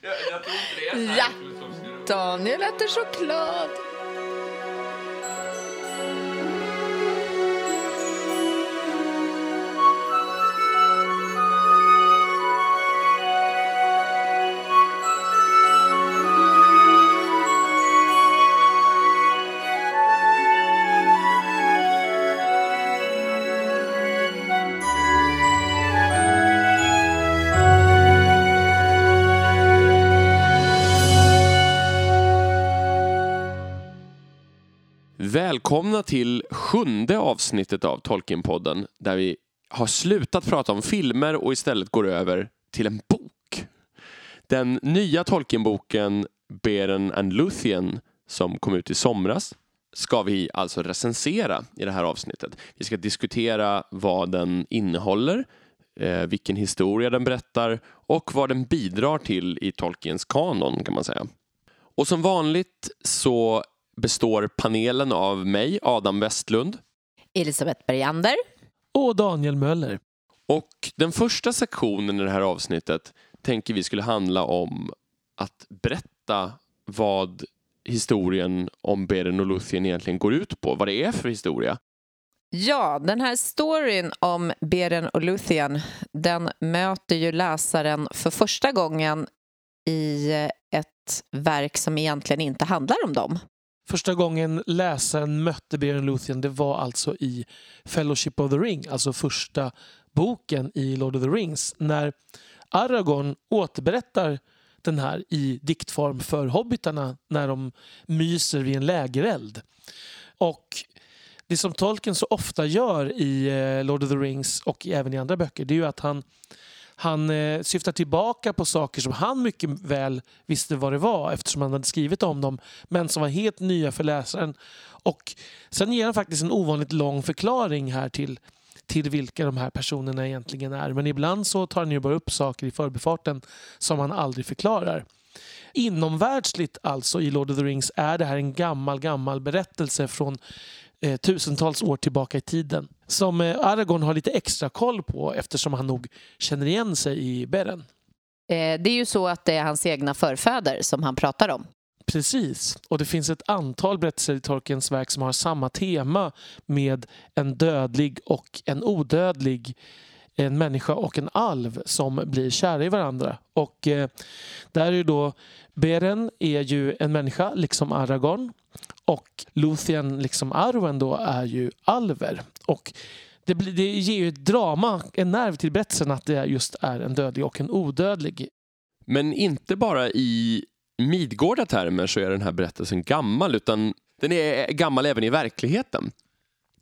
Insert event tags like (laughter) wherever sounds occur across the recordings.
Jag, jag tror inte det är så här Ja. Daniel äter choklad. Välkomna till sjunde avsnittet av Tolkienpodden där vi har slutat prata om filmer och istället går över till en bok. Den nya Tolkienboken Beren and Luthien som kom ut i somras ska vi alltså recensera i det här avsnittet. Vi ska diskutera vad den innehåller, eh, vilken historia den berättar och vad den bidrar till i Tolkiens kanon kan man säga. Och som vanligt så består panelen av mig, Adam Westlund. Elisabeth Bergander. Och Daniel Möller. Och den första sektionen i det här avsnittet tänker vi skulle handla om att berätta vad historien om Beren och Luthien egentligen går ut på. Vad det är för historia. Ja, den här storyn om Beren och Luthien den möter ju läsaren för första gången i ett verk som egentligen inte handlar om dem. Första gången läsaren mötte Beren Luthien det var alltså i Fellowship of the Ring, alltså första boken i Lord of the Rings. När Aragorn återberättar den här i diktform för hobbitarna när de myser vid en lägereld. Och det som Tolkien så ofta gör i eh, Lord of the Rings och även i andra böcker det är ju att han han eh, syftar tillbaka på saker som han mycket väl visste vad det var eftersom han hade skrivit om dem men som var helt nya för läsaren. Och sen ger han faktiskt en ovanligt lång förklaring här till, till vilka de här personerna egentligen är. Men ibland så tar han ju bara upp saker i förbifarten som han aldrig förklarar. Inomvärldsligt alltså i Lord of the Rings är det här en gammal, gammal berättelse från eh, tusentals år tillbaka i tiden. Som eh, Aragorn har lite extra koll på eftersom han nog känner igen sig i Beren. Eh, Det är ju så att det är hans egna förfäder som han pratar om. Precis. Och det finns ett antal berättelser i Tolkiens verk som har samma tema med en dödlig och en odödlig en människa och en alv som blir kära i varandra. Och eh, där är ju då Beren är ju en människa, liksom Aragorn. Och Luthien, liksom Arwen, då, är ju alver. Och det, blir, det ger ju ett drama, en nerv till berättelsen att det just är en dödlig och en odödlig. Men inte bara i Midgårda termer så är den här berättelsen gammal utan den är gammal även i verkligheten.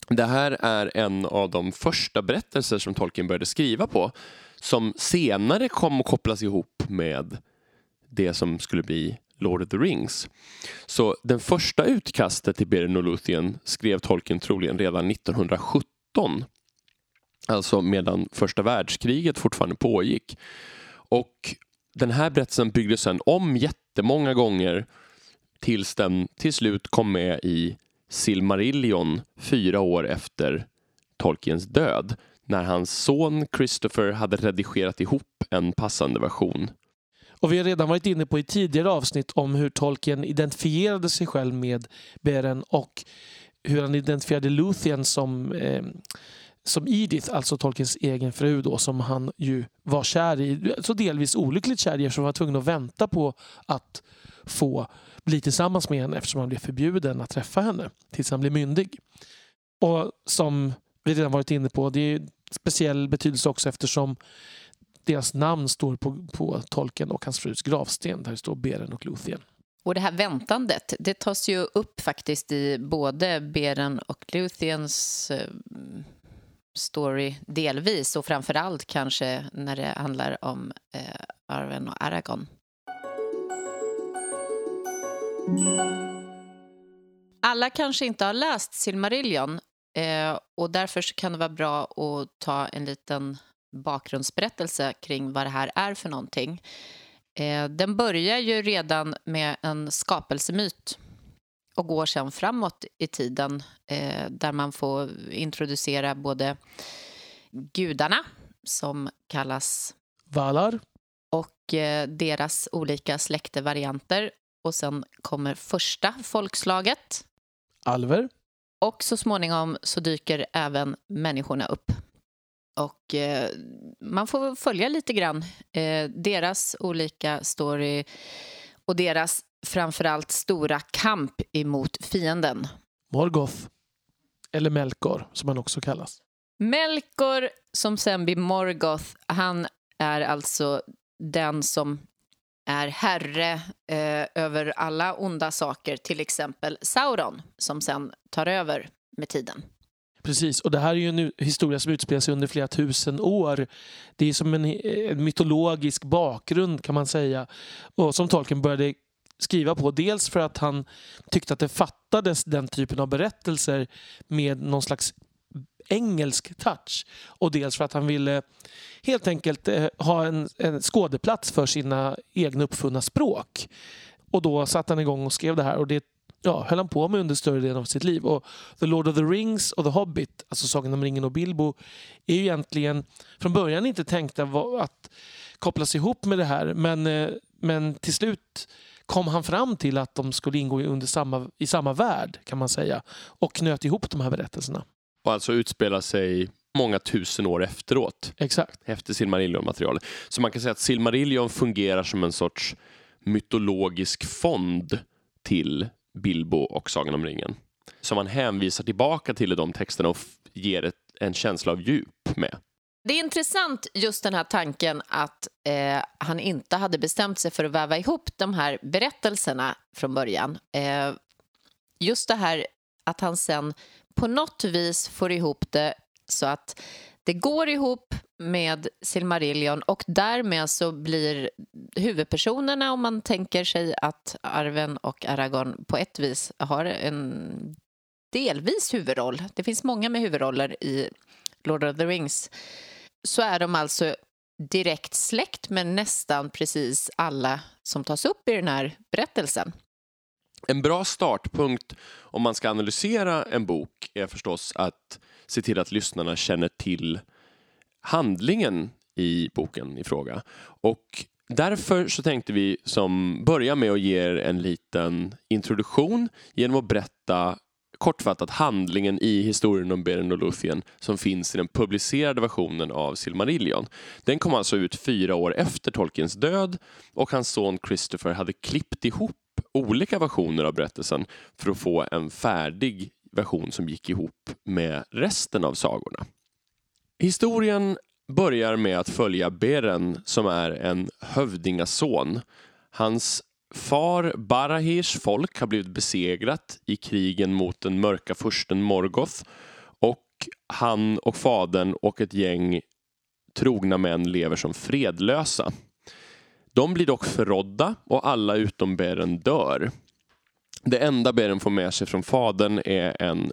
Det här är en av de första berättelser som Tolkien började skriva på som senare kom att kopplas ihop med det som skulle bli Lord of the Rings. Så den första utkastet till Beren och Luthien skrev Tolkien troligen redan 1917. Alltså medan första världskriget fortfarande pågick. Och den här berättelsen byggdes sen om jättemånga gånger tills den till slut kom med i Silmarillion fyra år efter Tolkiens död när hans son Christopher hade redigerat ihop en passande version. Och vi har redan varit inne på i tidigare avsnitt om hur Tolkien identifierade sig själv med Beren och hur han identifierade Luthien som, eh, som Edith, alltså Tolkiens egen fru då, som han ju var kär i. Så delvis olyckligt kär i eftersom han var tvungen att vänta på att få bli tillsammans med henne eftersom han blev förbjuden att träffa henne tills han blev myndig. Och som vi redan varit inne på, det är speciell betydelse också eftersom deras namn står på, på tolken och hans frus gravsten där det står Beren och Luthien. Och det här väntandet, det tas ju upp faktiskt i både Beren och Luthiens eh, story delvis och framför allt kanske när det handlar om eh, Arwen och Aragorn. Alla kanske inte har läst Silmarillion eh, och därför kan det vara bra att ta en liten bakgrundsberättelse kring vad det här är för någonting. Eh, den börjar ju redan med en skapelsemyt och går sen framåt i tiden eh, där man får introducera både gudarna som kallas Valar, och eh, deras olika släktevarianter. Och sen kommer första folkslaget. Alver. Och så småningom så dyker även människorna upp. Och eh, man får följa lite grann eh, deras olika story och deras framförallt stora kamp emot fienden. Morgoth. Eller Melkor, som han också kallas. Melkor, som sen blir Morgoth, han är alltså den som är herre eh, över alla onda saker, till exempel Sauron, som sen tar över med tiden. Precis, och det här är ju en historia som utspelar sig under flera tusen år. Det är som en, eh, en mytologisk bakgrund kan man säga. Och som Tolkien började skriva på. Dels för att han tyckte att det fattades den typen av berättelser med någon slags engelsk touch. Och dels för att han ville helt enkelt eh, ha en, en skådeplats för sina egna uppfunna språk. Och då satte han igång och skrev det här. Och det ja, höll han på med under större delen av sitt liv. Och The Lord of the Rings och The Hobbit, alltså Sagan om ringen och Bilbo, är ju egentligen från början inte tänkta att kopplas ihop med det här. Men, eh, men till slut kom han fram till att de skulle ingå under samma, i samma värld kan man säga och knöt ihop de här berättelserna. Och alltså utspela sig många tusen år efteråt. Exakt. Efter Silmarillion-materialet. Så man kan säga att Silmarillion fungerar som en sorts mytologisk fond till Bilbo och Sagan om ringen. Som man hänvisar tillbaka till i de texterna och ger ett, en känsla av djup med. Det är intressant just den här tanken att eh, han inte hade bestämt sig för att väva ihop de här berättelserna från början. Eh, just det här att han sen på något vis får ihop det så att det går ihop med Silmarillion och därmed så blir huvudpersonerna, om man tänker sig att Arven och Aragorn på ett vis har en delvis huvudroll. Det finns många med huvudroller i Lord of the Rings. Så är de alltså direkt släkt med nästan precis alla som tas upp i den här berättelsen. En bra startpunkt om man ska analysera en bok är förstås att se till att lyssnarna känner till handlingen i boken i fråga. Och därför så tänkte vi som börja med att ge er en liten introduktion genom att berätta kortfattat handlingen i historien om Beren och Luthien som finns i den publicerade versionen av Silmarillion. Den kom alltså ut fyra år efter Tolkiens död och hans son Christopher hade klippt ihop olika versioner av berättelsen för att få en färdig version som gick ihop med resten av sagorna. Historien börjar med att följa Beren som är en hövdingason. Hans far Barahirs folk har blivit besegrat i krigen mot den mörka fursten Morgoth och han och fadern och ett gäng trogna män lever som fredlösa. De blir dock förrådda och alla utom Beren dör. Det enda Beren får med sig från fadern är en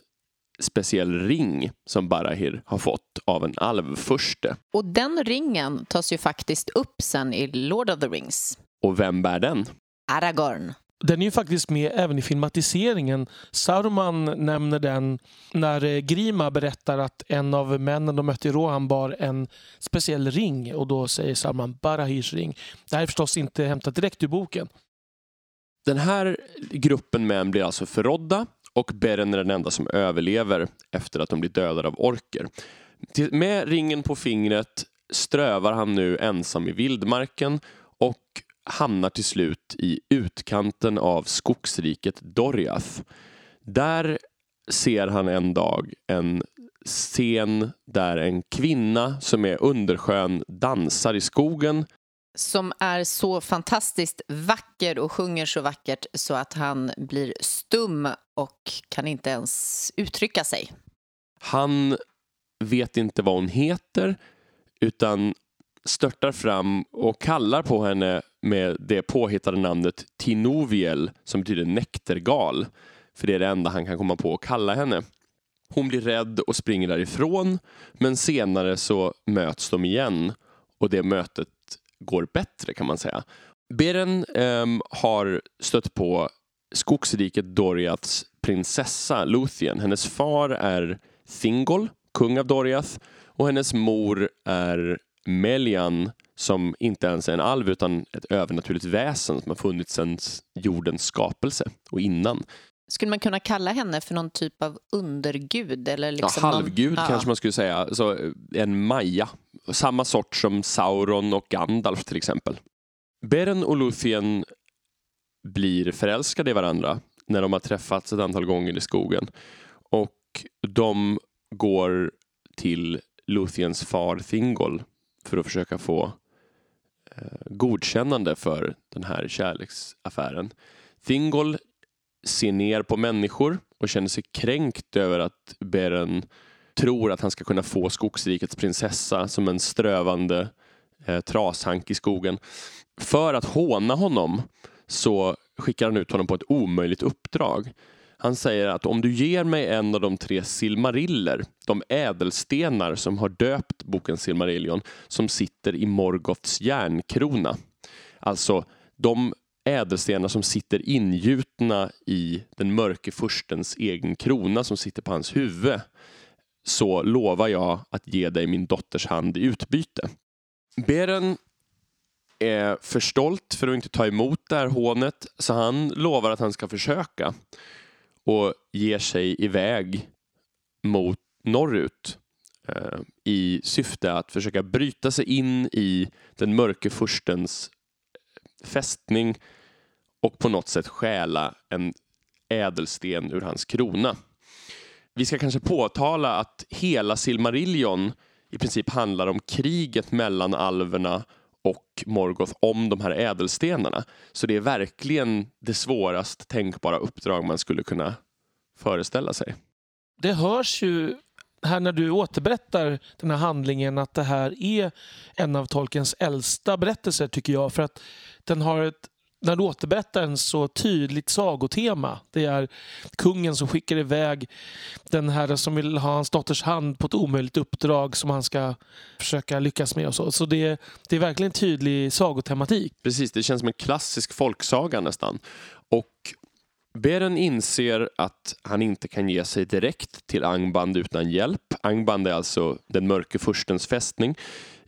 speciell ring som Barahir har fått av en alvfurste. Och den ringen tas ju faktiskt upp sen i Lord of the Rings. Och vem bär den? Aragorn. Den är ju faktiskt med även i filmatiseringen. Saruman nämner den när eh, Grima berättar att en av männen de mötte i Rohan bar en speciell ring och då säger Saruman Barahirs ring. Det här är förstås inte hämtat direkt ur boken. Den här gruppen män blir alltså förrådda och Beren är den enda som överlever efter att de blir dödade av orker. Med ringen på fingret strövar han nu ensam i vildmarken och hamnar till slut i utkanten av skogsriket Doriath. Där ser han en dag en scen där en kvinna som är underskön dansar i skogen. Som är så fantastiskt vacker och sjunger så vackert så att han blir stum och kan inte ens uttrycka sig. Han vet inte vad hon heter utan störtar fram och kallar på henne med det påhittade namnet Tinoviel som betyder näktergal För det är det enda han kan komma på att kalla henne. Hon blir rädd och springer därifrån men senare så möts de igen och det mötet går bättre kan man säga. Beren um, har stött på skogsriket Doriaths prinsessa Luthien. Hennes far är Thingol, kung av Doriath och hennes mor är Melian som inte ens är en alv utan ett övernaturligt väsen som har funnits sedan jordens skapelse och innan. Skulle man kunna kalla henne för någon typ av undergud? Eller liksom ja, halvgud någon... kanske man skulle säga. Så en Maja. Samma sort som Sauron och Gandalf till exempel. Beren och Luthien blir förälskade i varandra när de har träffats ett antal gånger i skogen. Och de går till Luthiens far Thingol för att försöka få eh, Eh, godkännande för den här kärleksaffären. Thingol ser ner på människor och känner sig kränkt över att Beren tror att han ska kunna få skogsrikets prinsessa som en strövande eh, trashank i skogen. För att håna honom så skickar han ut honom på ett omöjligt uppdrag. Han säger att om du ger mig en av de tre silmariller, de ädelstenar som har döpt boken Silmarillion, som sitter i Morgoths järnkrona. Alltså de ädelstenar som sitter ingjutna i den mörke furstens egen krona som sitter på hans huvud så lovar jag att ge dig min dotters hand i utbyte. Beren är för stolt för att inte ta emot det här hånet så han lovar att han ska försöka och ger sig iväg mot norrut eh, i syfte att försöka bryta sig in i den mörke furstens eh, fästning och på något sätt stjäla en ädelsten ur hans krona. Vi ska kanske påtala att hela Silmarillion i princip handlar om kriget mellan alverna och Morgoth om de här ädelstenarna. Så det är verkligen det svårast tänkbara uppdrag man skulle kunna föreställa sig. Det hörs ju här när du återberättar den här handlingen att det här är en av Tolkiens äldsta berättelser tycker jag. För att den har ett när du återberättar en så tydligt sagotema. Det är kungen som skickar iväg den här som vill ha hans dotters hand på ett omöjligt uppdrag som han ska försöka lyckas med. Och så så det, det är verkligen tydlig sagotematik. Precis, det känns som en klassisk folksaga nästan. Och Beren inser att han inte kan ge sig direkt till Angband utan hjälp. Angband är alltså den mörke furstens fästning.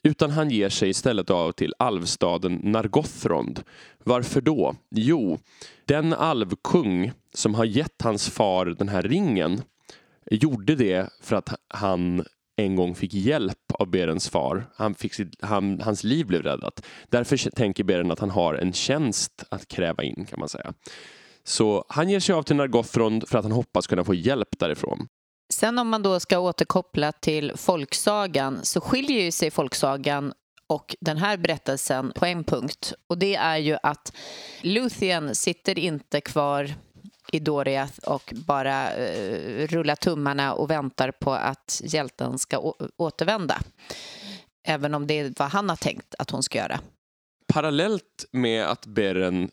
Utan han ger sig istället av till alvstaden Nargothrond. Varför då? Jo, den alvkung som har gett hans far den här ringen gjorde det för att han en gång fick hjälp av Berens far. Han fick sitt, han, hans liv blev räddat. Därför tänker Beren att han har en tjänst att kräva in kan man säga. Så han ger sig av till Nargothrond för att han hoppas kunna få hjälp därifrån. Sen om man då ska återkoppla till folksagan så skiljer ju sig folksagan och den här berättelsen på en punkt och det är ju att Luthien sitter inte kvar i Doriath och bara uh, rullar tummarna och väntar på att hjälten ska återvända. Även om det är vad han har tänkt att hon ska göra. Parallellt med att Beren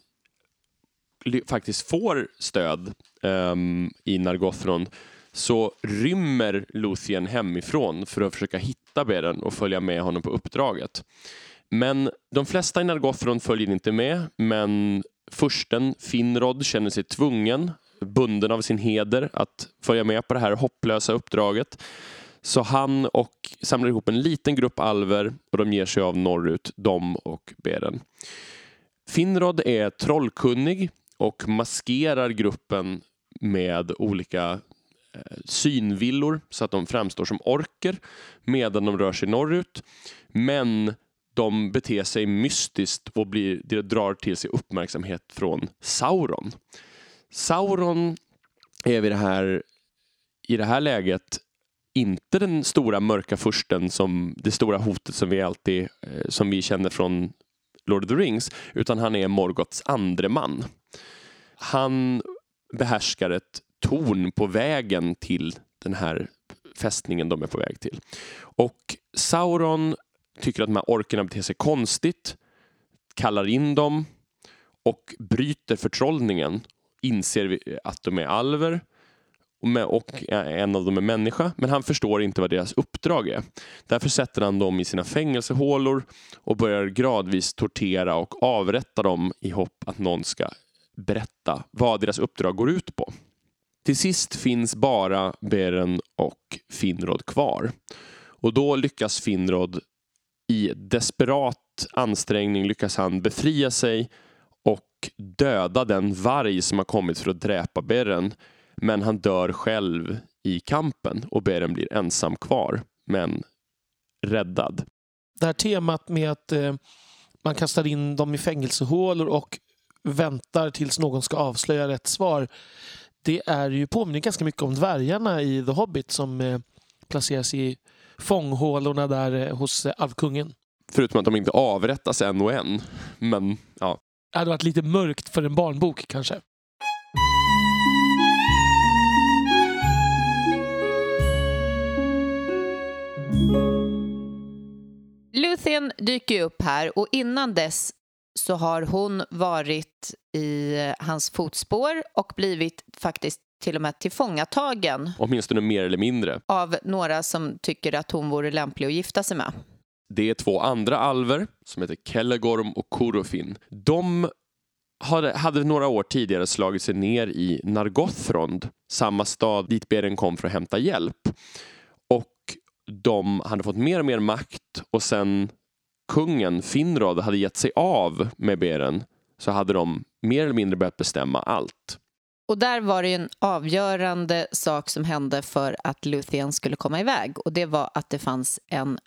faktiskt får stöd um, i Nargothrond så rymmer Luthien hemifrån för att försöka hitta Beren och följa med honom på uppdraget. Men de flesta i Nargothrond följer inte med, men fursten Finrod känner sig tvungen, bunden av sin heder, att följa med på det här hopplösa uppdraget. Så han och samlar ihop en liten grupp alver och de ger sig av norrut, de och Beren. Finrod är trollkunnig och maskerar gruppen med olika Eh, synvillor så att de framstår som orker medan de rör sig norrut. Men de beter sig mystiskt och blir, drar till sig uppmärksamhet från Sauron. Sauron är vid det här, i det här läget inte den stora mörka fursten som det stora hotet som vi alltid eh, som vi känner från Lord of the Rings utan han är Morgoths andre man. Han behärskar ett torn på vägen till den här fästningen de är på väg till. Och Sauron tycker att de här orkerna beter sig konstigt, kallar in dem och bryter förtrollningen. Inser att de är alver och en av dem är människa, men han förstår inte vad deras uppdrag är. Därför sätter han dem i sina fängelsehålor och börjar gradvis tortera och avrätta dem i hopp att någon ska berätta vad deras uppdrag går ut på. Till sist finns bara Beren och Finrod kvar. Och då lyckas Finrod i desperat ansträngning lyckas han befria sig och döda den varg som har kommit för att dräpa Beren. Men han dör själv i kampen och Beren blir ensam kvar, men räddad. Det här temat med att eh, man kastar in dem i fängelsehålor och väntar tills någon ska avslöja rätt svar. Det är ju påminner ganska mycket om dvärgarna i The Hobbit som eh, placeras i fånghålorna där eh, hos eh, Alvkungen. Förutom att de inte avrättas en och en. Men ja, Det hade varit lite mörkt för en barnbok kanske. Luthien dyker ju upp här och innan dess så har hon varit i hans fotspår och blivit faktiskt till och med tillfångatagen åtminstone mer eller mindre. av några som tycker att hon vore lämplig att gifta sig med. Det är två andra alver som heter Kellegorm och Korofin. De hade, hade några år tidigare slagit sig ner i Nargothrond, samma stad dit Beren kom för att hämta hjälp. Och de hade fått mer och mer makt och sen kungen Finrod hade gett sig av med Beren så hade de mer eller mindre börjat bestämma allt. Och där var det ju en avgörande sak som hände för att Luthien skulle komma iväg och det var att det fanns en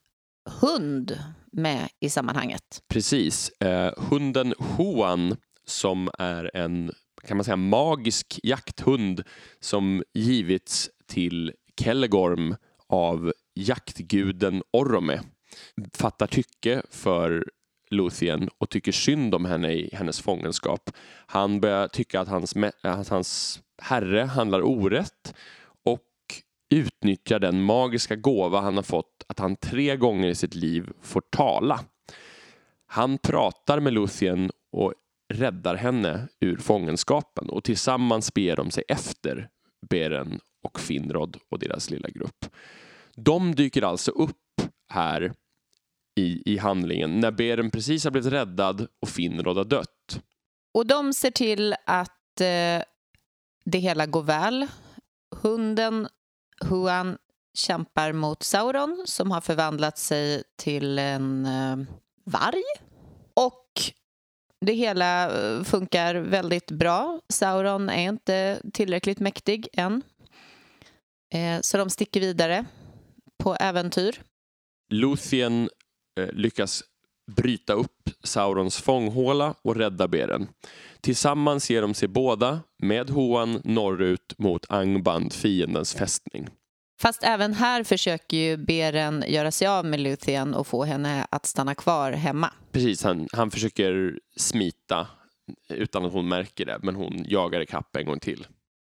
hund med i sammanhanget. Precis. Eh, hunden Huan som är en kan man säga, magisk jakthund som givits till Kellegorm av jaktguden Orome fattar tycke för Luthien och tycker synd om henne i hennes fångenskap. Han börjar tycka att hans, att hans herre handlar orätt och utnyttjar den magiska gåva han har fått att han tre gånger i sitt liv får tala. Han pratar med Luthien och räddar henne ur fångenskapen och tillsammans beger de sig efter Beren och Finrod och deras lilla grupp. De dyker alltså upp här i, i handlingen när Beren precis har blivit räddad och Finrod har dött. Och de ser till att eh, det hela går väl. Hunden Huan kämpar mot Sauron som har förvandlat sig till en eh, varg. Och det hela eh, funkar väldigt bra. Sauron är inte tillräckligt mäktig än. Eh, så de sticker vidare på äventyr. Luthien lyckas bryta upp Saurons fånghåla och rädda Beren. Tillsammans ger de sig båda med Hoan norrut mot Angband, fiendens fästning. Fast även här försöker ju Beren göra sig av med Luthien och få henne att stanna kvar hemma. Precis, han, han försöker smita utan att hon märker det, men hon jagar ikapp en gång till.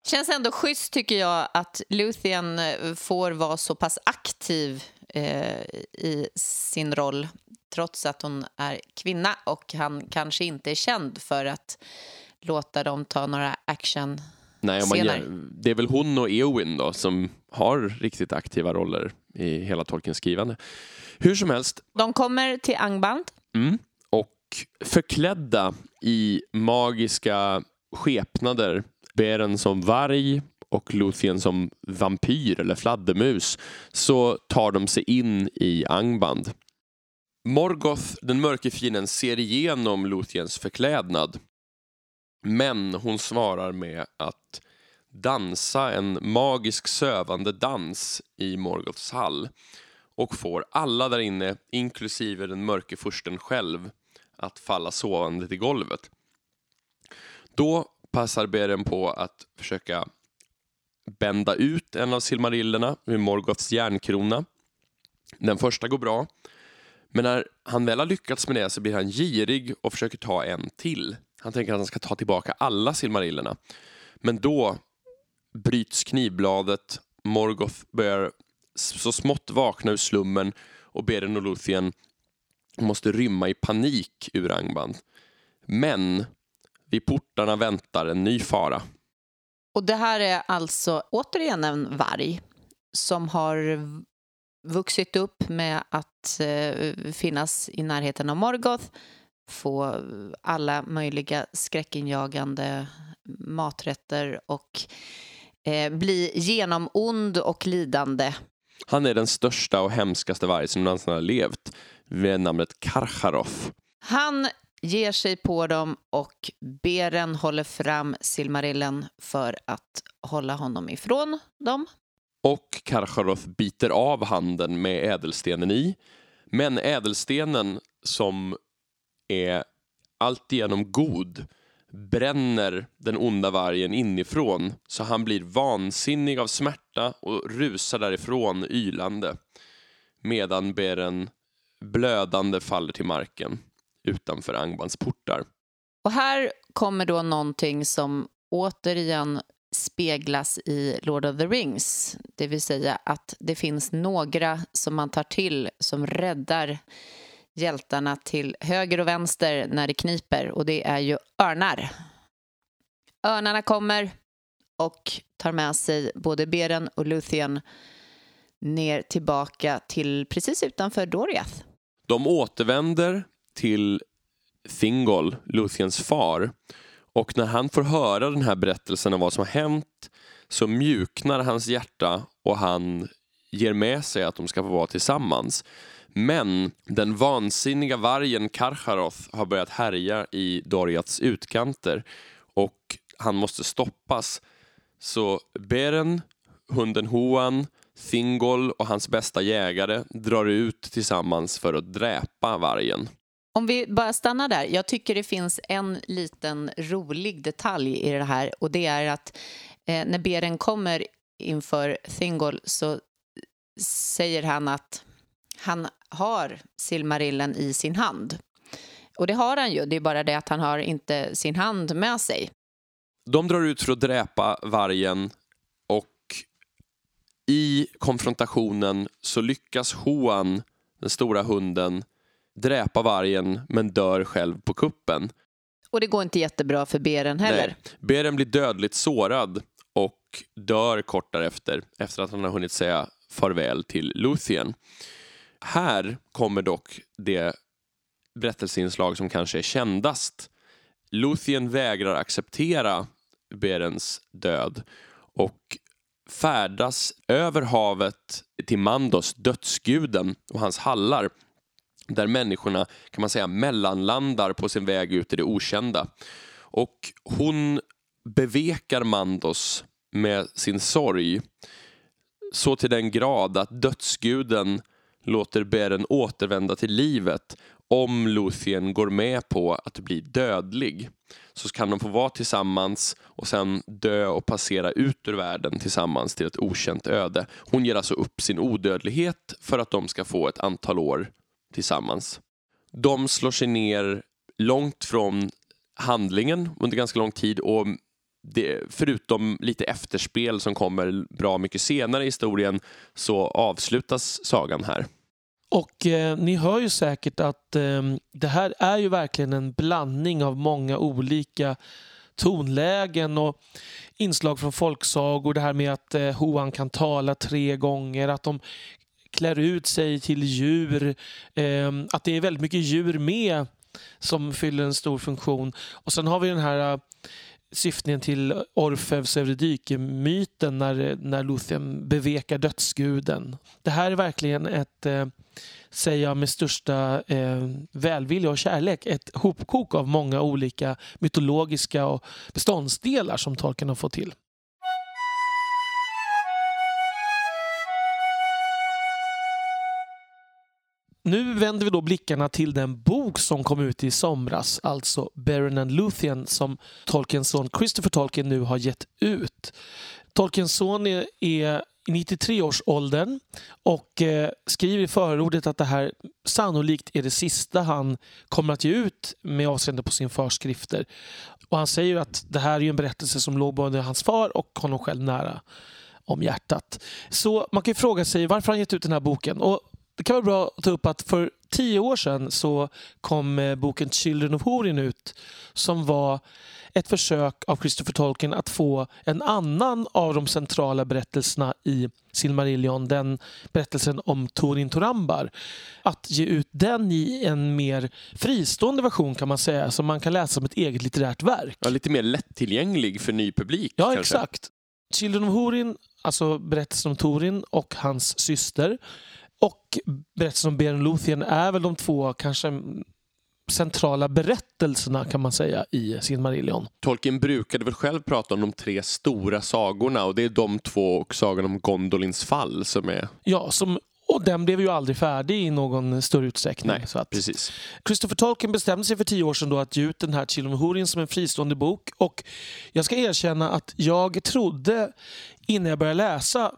Känns ändå schysst tycker jag att Luthien eh, får vara så pass aktiv eh, i sin roll trots att hon är kvinna och han kanske inte är känd för att låta dem ta några action. Nej, man ger, det är väl hon och Eowyn då som har riktigt aktiva roller i hela Tolkiens skrivande. Hur som helst, De kommer till Angband. Mm. Och förklädda i magiska skepnader. Beren som varg och Luthien som vampyr eller fladdermus så tar de sig in i Angband. Morgoth, den mörke fienden, ser igenom Luthiens förklädnad. Men hon svarar med att dansa en magisk sövande dans i Morgoths hall och får alla där inne, inklusive den mörke fursten själv, att falla sovande till golvet. Då passar Beren på att försöka bända ut en av silmarillerna ur Morgoths järnkrona. Den första går bra, men när han väl har lyckats med det så blir han girig och försöker ta en till. Han tänker att han ska ta tillbaka alla silmarillerna. Men då bryts knivbladet, Morgoth börjar så smått vakna ur slummen och Beren och Luthien måste rymma i panik ur Angband. Men vid portarna väntar en ny fara. Och det här är alltså återigen en varg som har vuxit upp med att eh, finnas i närheten av Morgoth, få alla möjliga skräckinjagande maträtter och eh, bli genomond och lidande. Han är den största och hemskaste varg som någonsin har levt. vid namnet Karcharoth. Han ger sig på dem och Beren håller fram Silmarillen för att hålla honom ifrån dem. Och Karcharoth biter av handen med ädelstenen i. Men ädelstenen som är alltigenom god bränner den onda vargen inifrån så han blir vansinnig av smärta och rusar därifrån ylande medan Beren blödande faller till marken utanför Angbans portar. Och här kommer då någonting som återigen speglas i Lord of the Rings. Det vill säga att det finns några som man tar till som räddar hjältarna till höger och vänster när det kniper och det är ju örnar. Örnarna kommer och tar med sig både Beren och Luthien ner tillbaka till precis utanför Doriath. De återvänder till Thingol, Luthiens far och när han får höra den här berättelsen om vad som har hänt så mjuknar hans hjärta och han ger med sig att de ska få vara tillsammans. Men den vansinniga vargen Karcharoth har börjat härja i Doriats utkanter och han måste stoppas. Så Beren, hunden Hoan, Thingol och hans bästa jägare drar ut tillsammans för att dräpa vargen. Om vi bara stannar där. Jag tycker det finns en liten rolig detalj i det här och det är att eh, när Beren kommer inför Thingol så säger han att han har Silmarillen i sin hand. Och det har han ju, det är bara det att han har inte sin hand med sig. De drar ut för att dräpa vargen och i konfrontationen så lyckas Hoan, den stora hunden, dräpa vargen men dör själv på kuppen. Och det går inte jättebra för Beren heller. Nej. Beren blir dödligt sårad och dör kort därefter efter att han har hunnit säga farväl till Luthien. Här kommer dock det berättelseinslag som kanske är kändast. Luthien vägrar acceptera Berens död och färdas över havet till Mandos, dödsguden, och hans hallar där människorna kan man säga mellanlandar på sin väg ut i det okända. Och hon bevekar Mandos med sin sorg så till den grad att dödsguden låter Beren återvända till livet om Luthien går med på att bli dödlig. Så kan de få vara tillsammans och sen dö och passera ut ur världen tillsammans till ett okänt öde. Hon ger alltså upp sin odödlighet för att de ska få ett antal år tillsammans. De slår sig ner långt från handlingen under ganska lång tid och det, förutom lite efterspel som kommer bra mycket senare i historien så avslutas sagan här. Och eh, ni hör ju säkert att eh, det här är ju verkligen en blandning av många olika tonlägen och inslag från folksagor. Det här med att eh, Hoan kan tala tre gånger, att de klär ut sig till djur, eh, att det är väldigt mycket djur med som fyller en stor funktion. Och sen har vi den här äh, syftningen till Orfeus Eurydike-myten när, när Luthien bevekar dödsguden. Det här är verkligen ett, eh, säger jag med största eh, välvilja och kärlek, ett hopkok av många olika mytologiska och beståndsdelar som Tolkien har fått till. Nu vänder vi då blickarna till den bok som kom ut i somras, alltså Baron and Luthien som Tolkiens son Christopher Tolkien nu har gett ut. Tolkiens son är, är i 93 års åldern och eh, skriver i förordet att det här sannolikt är det sista han kommer att ge ut med avseende på sin förskrifter. Och han säger att det här är en berättelse som låg både hans far och honom själv nära om hjärtat. Så man kan fråga sig varför han gett ut den här boken. Och det kan vara bra att ta upp att för tio år sedan så kom eh, boken Children of Horin ut som var ett försök av Christopher Tolkien att få en annan av de centrala berättelserna i Silmarillion, den berättelsen om Torin Torambar, att ge ut den i en mer fristående version kan man säga, som man kan läsa som ett eget litterärt verk. Ja, lite mer lättillgänglig för ny publik. Ja, kanske. exakt. Children of Horin, alltså berättelsen om Torin och hans syster och berättelsen om Beren Luthien är väl de två kanske centrala berättelserna kan man säga i Silmarillion. Tolkien brukade väl själv prata om de tre stora sagorna och det är de två och sagan om Gondolins fall som är... Ja, som, och den blev ju aldrig färdig i någon större utsträckning. Nej, så att precis. Christopher Tolkien bestämde sig för tio år sedan då att ge ut den här Húrin som en fristående bok. Och jag ska erkänna att jag trodde innan jag började läsa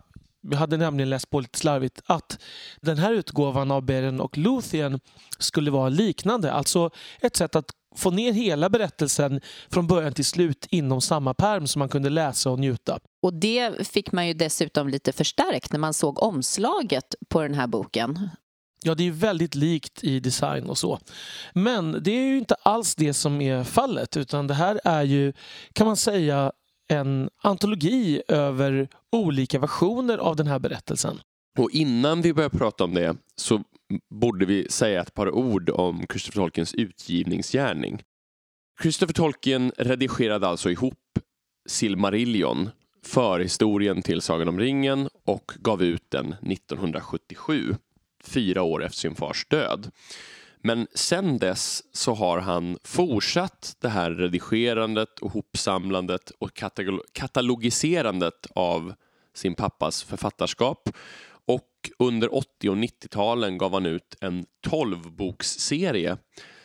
jag hade nämligen läst på lite slarvigt att den här utgåvan av Beren och Luthien skulle vara liknande. Alltså ett sätt att få ner hela berättelsen från början till slut inom samma perm som man kunde läsa och njuta. Och det fick man ju dessutom lite förstärkt när man såg omslaget på den här boken. Ja, det är väldigt likt i design och så. Men det är ju inte alls det som är fallet utan det här är ju, kan man säga, en antologi över olika versioner av den här berättelsen. Och innan vi börjar prata om det så borde vi säga ett par ord om Christopher Tolkiens utgivningsgärning. Christopher Tolkien redigerade alltså ihop Silmarillion, förhistorien till Sagan om ringen och gav ut den 1977, fyra år efter sin fars död. Men sen dess så har han fortsatt det här redigerandet och hopsamlandet och katalogiserandet av sin pappas författarskap. Och under 80 och 90-talen gav han ut en 12-boksserie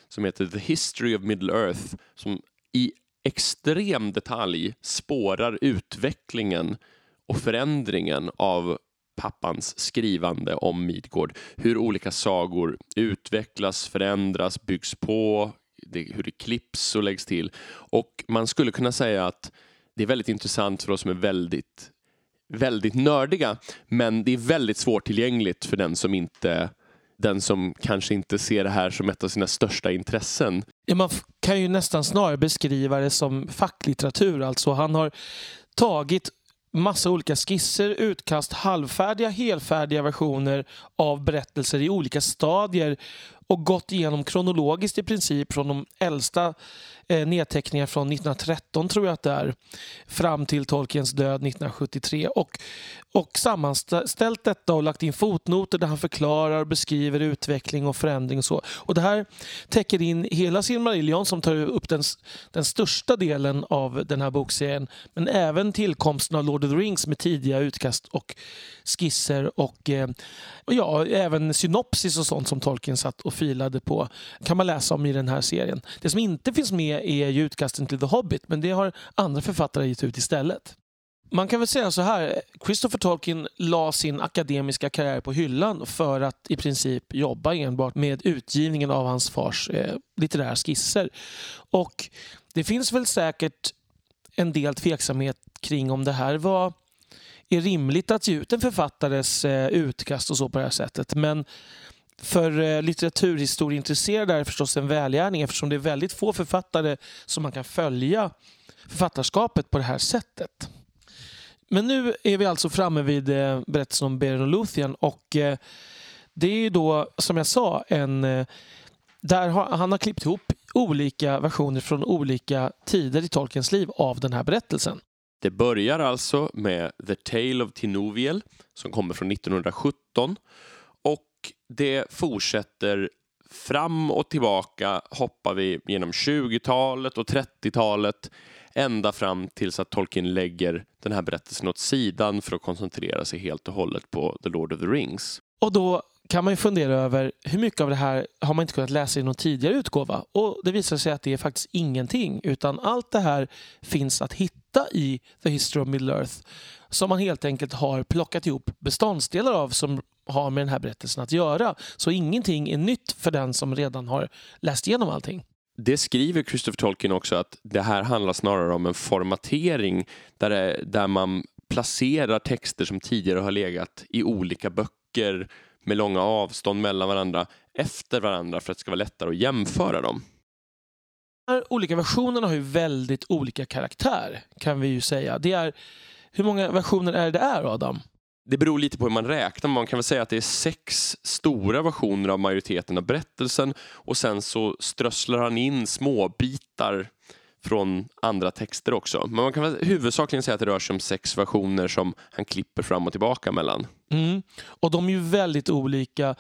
som heter The History of Middle Earth som i extrem detalj spårar utvecklingen och förändringen av pappans skrivande om Midgård. Hur olika sagor utvecklas, förändras, byggs på, det, hur det klipps och läggs till. Och man skulle kunna säga att det är väldigt intressant för oss som är väldigt, väldigt nördiga, men det är väldigt svårtillgängligt för den som inte den som kanske inte ser det här som ett av sina största intressen. Ja, man kan ju nästan snarare beskriva det som facklitteratur. Alltså han har tagit massa olika skisser, utkast, halvfärdiga, helfärdiga versioner av berättelser i olika stadier och gått igenom kronologiskt i princip från de äldsta eh, nedteckningar från 1913 tror jag att det är fram till Tolkiens död 1973 och, och sammanställt detta och lagt in fotnoter där han förklarar och beskriver utveckling och förändring och så. Och det här täcker in hela Silmarillion som tar upp den, den största delen av den här bokserien men även tillkomsten av Lord of the Rings med tidiga utkast och skisser och, eh, och ja, även synopsis och sånt som Tolkien satt och filade på kan man läsa om i den här serien. Det som inte finns med är ju utkasten till The Hobbit men det har andra författare gett ut istället. Man kan väl säga så här, Christopher Tolkien la sin akademiska karriär på hyllan för att i princip jobba enbart med utgivningen av hans fars eh, litterära skisser. Och det finns väl säkert en del tveksamhet kring om det här var är rimligt att ge ut en författares eh, utkast och så på det här sättet. Men för eh, litteraturhistorieintresserade är det förstås en välgärning eftersom det är väldigt få författare som man kan följa författarskapet på det här sättet. Men nu är vi alltså framme vid eh, berättelsen om Beren och Luthien och eh, det är ju då som jag sa en där har, han har klippt ihop olika versioner från olika tider i Tolkiens liv av den här berättelsen. Det börjar alltså med The Tale of Tinoviel som kommer från 1917 det fortsätter fram och tillbaka hoppar vi genom 20-talet och 30-talet ända fram tills att Tolkien lägger den här berättelsen åt sidan för att koncentrera sig helt och hållet på The Lord of the Rings. Och då kan man ju fundera över hur mycket av det här har man inte kunnat läsa i någon tidigare utgåva? Och det visar sig att det är faktiskt ingenting, utan allt det här finns att hitta i The History of Middle Earth som man helt enkelt har plockat ihop beståndsdelar av som har med den här berättelsen att göra. Så ingenting är nytt för den som redan har läst igenom allting. Det skriver Christopher Tolkien också att det här handlar snarare om en formatering där, det, där man placerar texter som tidigare har legat i olika böcker med långa avstånd mellan varandra efter varandra för att det ska vara lättare att jämföra dem. De här olika versionerna har ju väldigt olika karaktär kan vi ju säga. Det är, hur många versioner är det är Adam? Det beror lite på hur man räknar. Man kan väl säga att det är sex stora versioner av majoriteten av berättelsen och sen så strösslar han in små bitar från andra texter också. Men man kan väl huvudsakligen säga att det rör sig om sex versioner som han klipper fram och tillbaka mellan. Mm. Och de är ju väldigt olika.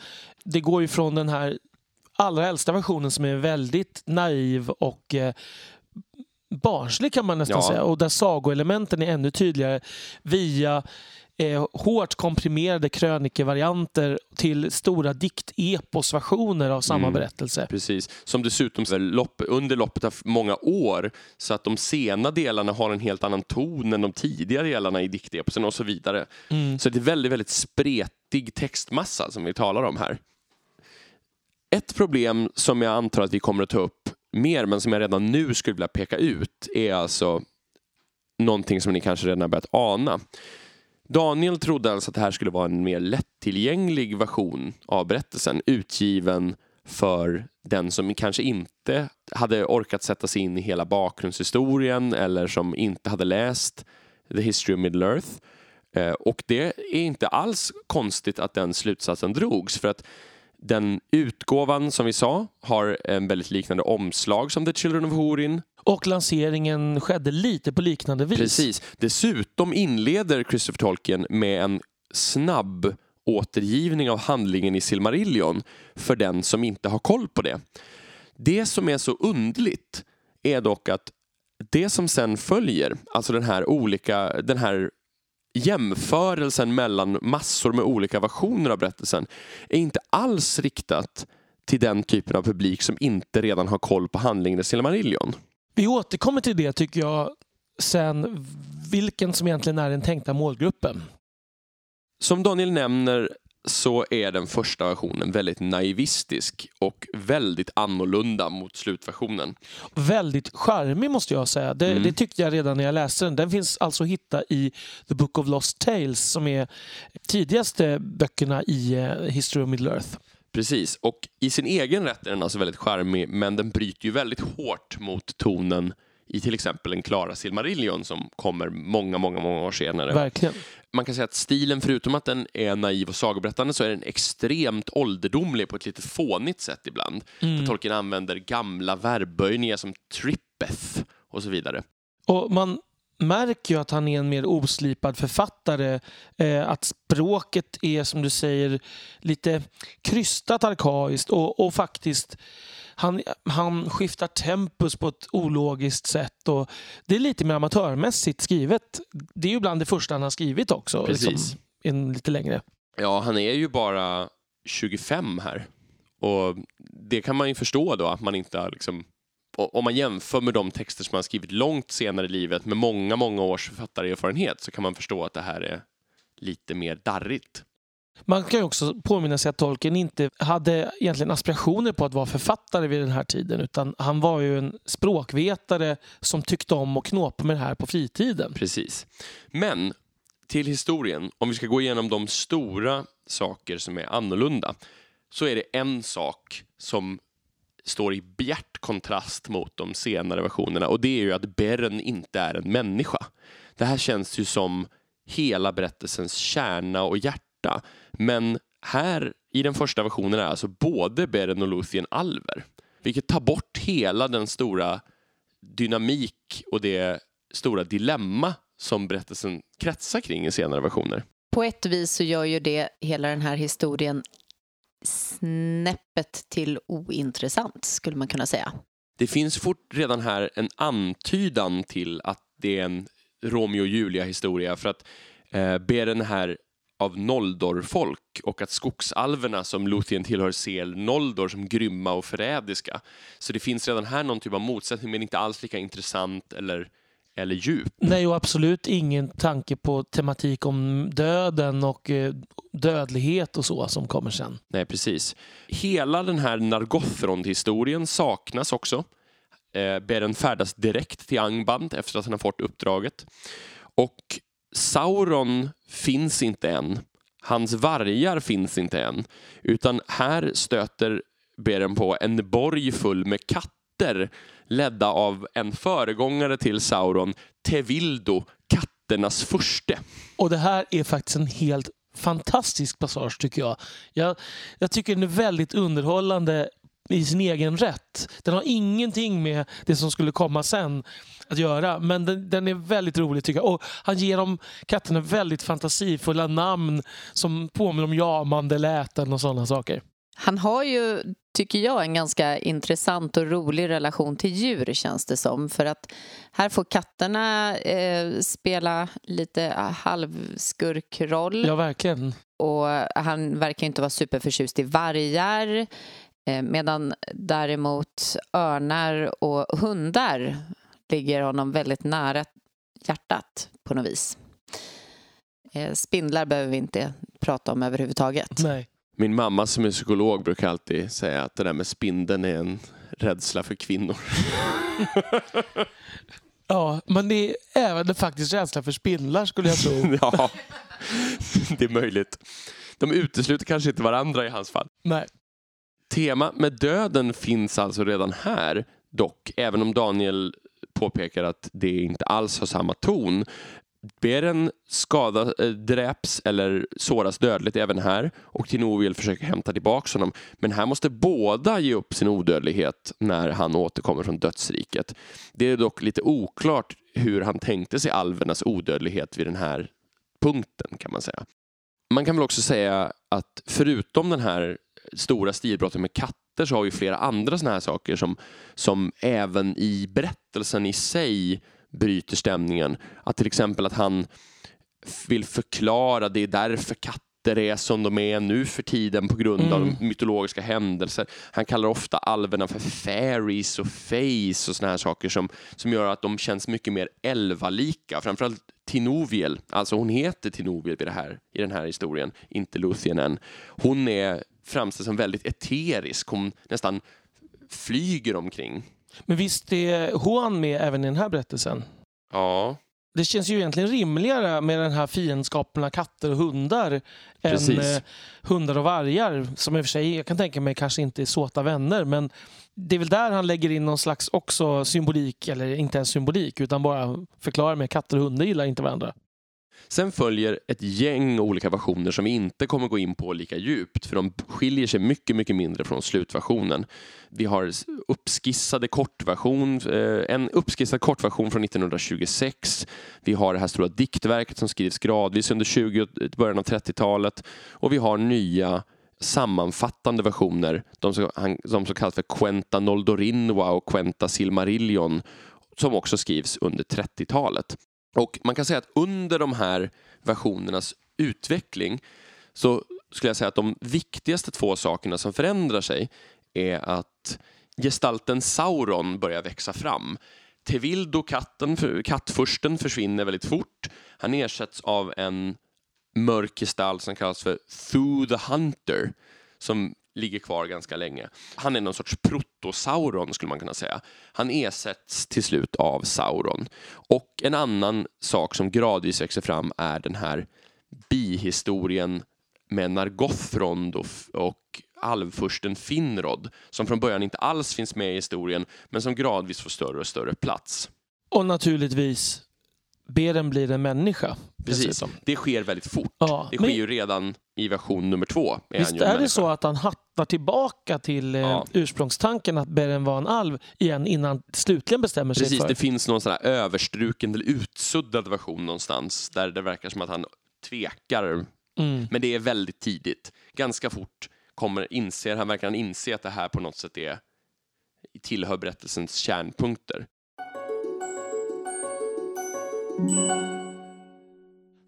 Det går ju från den här allra äldsta versionen som är väldigt naiv och eh, barnslig kan man nästan Ja. säga. Och där sagoelementen är ännu tydligare via eh, hårt komprimerade krönikevarianter till stora dikteposversioner av samma Mm. berättelse. Precis. Som dessutom lopp, under loppet av många år så att de sena delarna har en helt annan ton än de tidigare delarna i dikteposen och så vidare. Mm. Så det är väldigt, väldigt spretig textmassa som vi talar om här. Ett problem som jag antar att vi kommer att ta upp mer, men som jag redan nu skulle vilja peka ut, är alltså någonting som ni kanske redan har börjat ana. Daniel trodde alltså att det här skulle vara en mer lättillgänglig version av berättelsen, utgiven för den som kanske inte hade orkat sätta sig in i hela bakgrundshistorien eller som inte hade läst The History of Middle Earth. Eh, och det är inte alls konstigt att den slutsatsen drogs för att den utgåvan som vi sa har en väldigt liknande omslag som The Children of Hurin. Och lanseringen skedde lite på liknande vis. Precis. Dessutom inleder Christopher Tolkien med en snabb återgivning av handlingen i Silmarillion för den som inte har koll på det. Det som är så undligt är dock att det som sen följer, alltså den här olika, den här jämförelsen mellan massor med olika versioner av berättelsen är inte alls riktat till den typen av publik som inte redan har koll på handlingen i Silmarillion. Vi återkommer till det tycker jag sen, vilken som egentligen är den tänkta målgruppen. Som Daniel nämner så är den första versionen väldigt naivistisk och väldigt annorlunda mot slutversionen. Väldigt charmig måste jag säga. Det, Mm. det tyckte jag redan när jag läste den. Den finns alltså att hitta i The Book of Lost Tales som är tidigaste böckerna i eh, History of Middle Earth. Precis, och i sin egen rätt är den alltså väldigt charmig men den bryter ju väldigt hårt mot tonen i till exempel en Klara Silmarillion som kommer många, många, många år senare. Verkligen. Man kan säga att stilen, förutom att den är naiv och sagoberättande, så är den extremt ålderdomlig på ett lite fånigt sätt ibland. Mm. Tolkien använder gamla verbböjningar som trippeth och så vidare. Och man märker ju att han är en mer oslipad författare. Eh, att språket är, som du säger, lite krystat arkaiskt och, och faktiskt han, han skiftar tempus på ett ologiskt sätt. Och det är lite mer amatörmässigt skrivet. Det är ju bland det första han har skrivit också. Precis. Liksom, en lite längre. Ja, han är ju bara 25 här. Och det kan man ju förstå då att man inte har liksom om man jämför med de texter som han skrivit långt senare i livet med många, många års författarerfarenhet så kan man förstå att det här är lite mer darrigt. Man kan ju också påminna sig att Tolkien inte hade egentligen aspirationer på att vara författare vid den här tiden utan han var ju en språkvetare som tyckte om att knåpa med det här på fritiden. Precis. Men till historien, om vi ska gå igenom de stora saker som är annorlunda, så är det en sak som står i bjärt kontrast mot de senare versionerna och det är ju att Bern inte är en människa. Det här känns ju som hela berättelsens kärna och hjärta. Men här i den första versionen är alltså både Beren och Luthien alver. Vilket tar bort hela den stora dynamik och det stora dilemma som berättelsen kretsar kring i senare versioner. På ett vis så gör ju det hela den här historien snäppet till ointressant, skulle man kunna säga. Det finns fort redan här en antydan till att det är en Romeo och Julia-historia för att eh, Beren här av Noldor-folk och att skogsalverna som Luthien tillhör ser Noldor som grymma och förrädiska. Så det finns redan här någon typ av motsättning men inte alls lika intressant eller, eller djup. Nej, och absolut ingen tanke på tematik om döden och eh, dödlighet och så som kommer sen. Nej, precis. Hela den här Nargothrond-historien saknas också. Eh, Beren färdas direkt till Angband efter att han har fått uppdraget. Och Sauron finns inte än. Hans vargar finns inte än. Utan här stöter Beren på en borg full med katter ledda av en föregångare till Sauron, Tevildo, katternas furste. Och det här är faktiskt en helt fantastisk passage tycker jag. Jag, jag tycker den är väldigt underhållande i sin egen rätt. Den har ingenting med det som skulle komma sen att göra. Men den, den är väldigt rolig tycker jag. Och han ger de katterna väldigt fantasifulla namn som påminner om jamande läten och sådana saker. Han har ju, tycker jag, en ganska intressant och rolig relation till djur känns det som. För att här får katterna eh, spela lite halvskurkroll. Ja, verkligen. Och han verkar inte vara superförtjust i vargar. Eh, medan däremot örnar och hundar ligger honom väldigt nära hjärtat på något vis. Eh, spindlar behöver vi inte prata om överhuvudtaget. Nej. Min mamma som är psykolog brukar alltid säga att det där med spindeln är en rädsla för kvinnor. (laughs) Ja, men det är även faktiskt rädsla för spindlar skulle jag tro. (laughs) ja, det är möjligt. De utesluter kanske inte varandra i hans fall. Nej. Tema med döden finns alltså redan här, dock, även om Daniel påpekar att det inte alls har samma ton. Beren skada, äh, dräps eller såras dödligt även här och Tinoviel försöker hämta tillbaka honom. Men här måste båda ge upp sin odödlighet när han återkommer från dödsriket. Det är dock lite oklart hur han tänkte sig alvernas odödlighet vid den här punkten kan man säga. Man kan väl också säga att förutom den här stora stilbrottet med katter så har vi flera andra sådana här saker som, som även i berättelsen i sig bryter stämningen. Att till exempel att han vill förklara det är därför katter är som de är nu för tiden på grund mm. av mytologiska händelser. Han kallar ofta alverna för fairies och face och såna här saker som, som gör att de känns mycket mer älvalika. Framförallt Tinoviel, alltså hon heter Tinoviel i, det här, i den här historien, inte Luthien än. Hon är framställs som väldigt eterisk, hon nästan flyger omkring. Men visst är Juan med även i den här berättelsen? Ja. Det känns ju egentligen rimligare med den här fiendskapen mellan katter och hundar Precis. än eh, hundar och vargar som i och för sig, jag kan tänka mig, kanske inte är såta vänner men det är väl där han lägger in någon slags också symbolik, eller inte ens symbolik, utan bara förklarar med katter och hundar gillar inte varandra. Sen följer ett gäng olika versioner som vi inte kommer gå in på lika djupt för de skiljer sig mycket, mycket mindre från slutversionen. Vi har uppskissade kortversion, eh, en uppskissad kortversion från 1926. Vi har det här stora diktverket som skrivs gradvis under 20 början av 30-talet och vi har nya sammanfattande versioner, de som, de som kallas för Quenta Noldorinwa och Quenta Silmarillion som också skrivs under 30-talet. Och man kan säga att under de här versionernas utveckling så skulle jag säga att de viktigaste två sakerna som förändrar sig är att gestalten Sauron börjar växa fram. Tevildo, katten, kattfursten, försvinner väldigt fort. Han ersätts av en mörk gestalt som kallas för Thu the Hunter som ligger kvar ganska länge. Han är någon sorts protosauron skulle man kunna säga. Han ersätts till slut av Sauron. Och en annan sak som gradvis växer fram är den här bihistorien med Nargothrond och, och alvfursten Finrod som från början inte alls finns med i historien men som gradvis får större och större plats. Och naturligtvis Beren blir en människa. Precis, dessutom. det sker väldigt fort. Ja, det sker men... ju redan i version nummer två. Är Visst är det så att han hattar tillbaka till eh, ja. ursprungstanken att Beren var en alv igen innan slutligen bestämmer sig Precis, för... det finns någon sån här överstruken eller utsuddad version någonstans där det verkar som att han tvekar. Mm. Men det är väldigt tidigt. Ganska fort kommer inser, han verkar han inse att det här på något sätt är tillhör berättelsens kärnpunkter.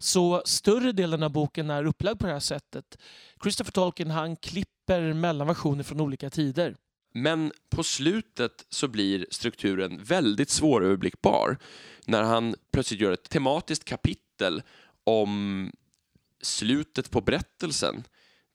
Så större delen av boken är upplagd på det här sättet. Christopher Tolkien han klipper mellan versioner från olika tider. Men på slutet så blir strukturen väldigt svåröverblickbar när han plötsligt gör ett tematiskt kapitel om slutet på berättelsen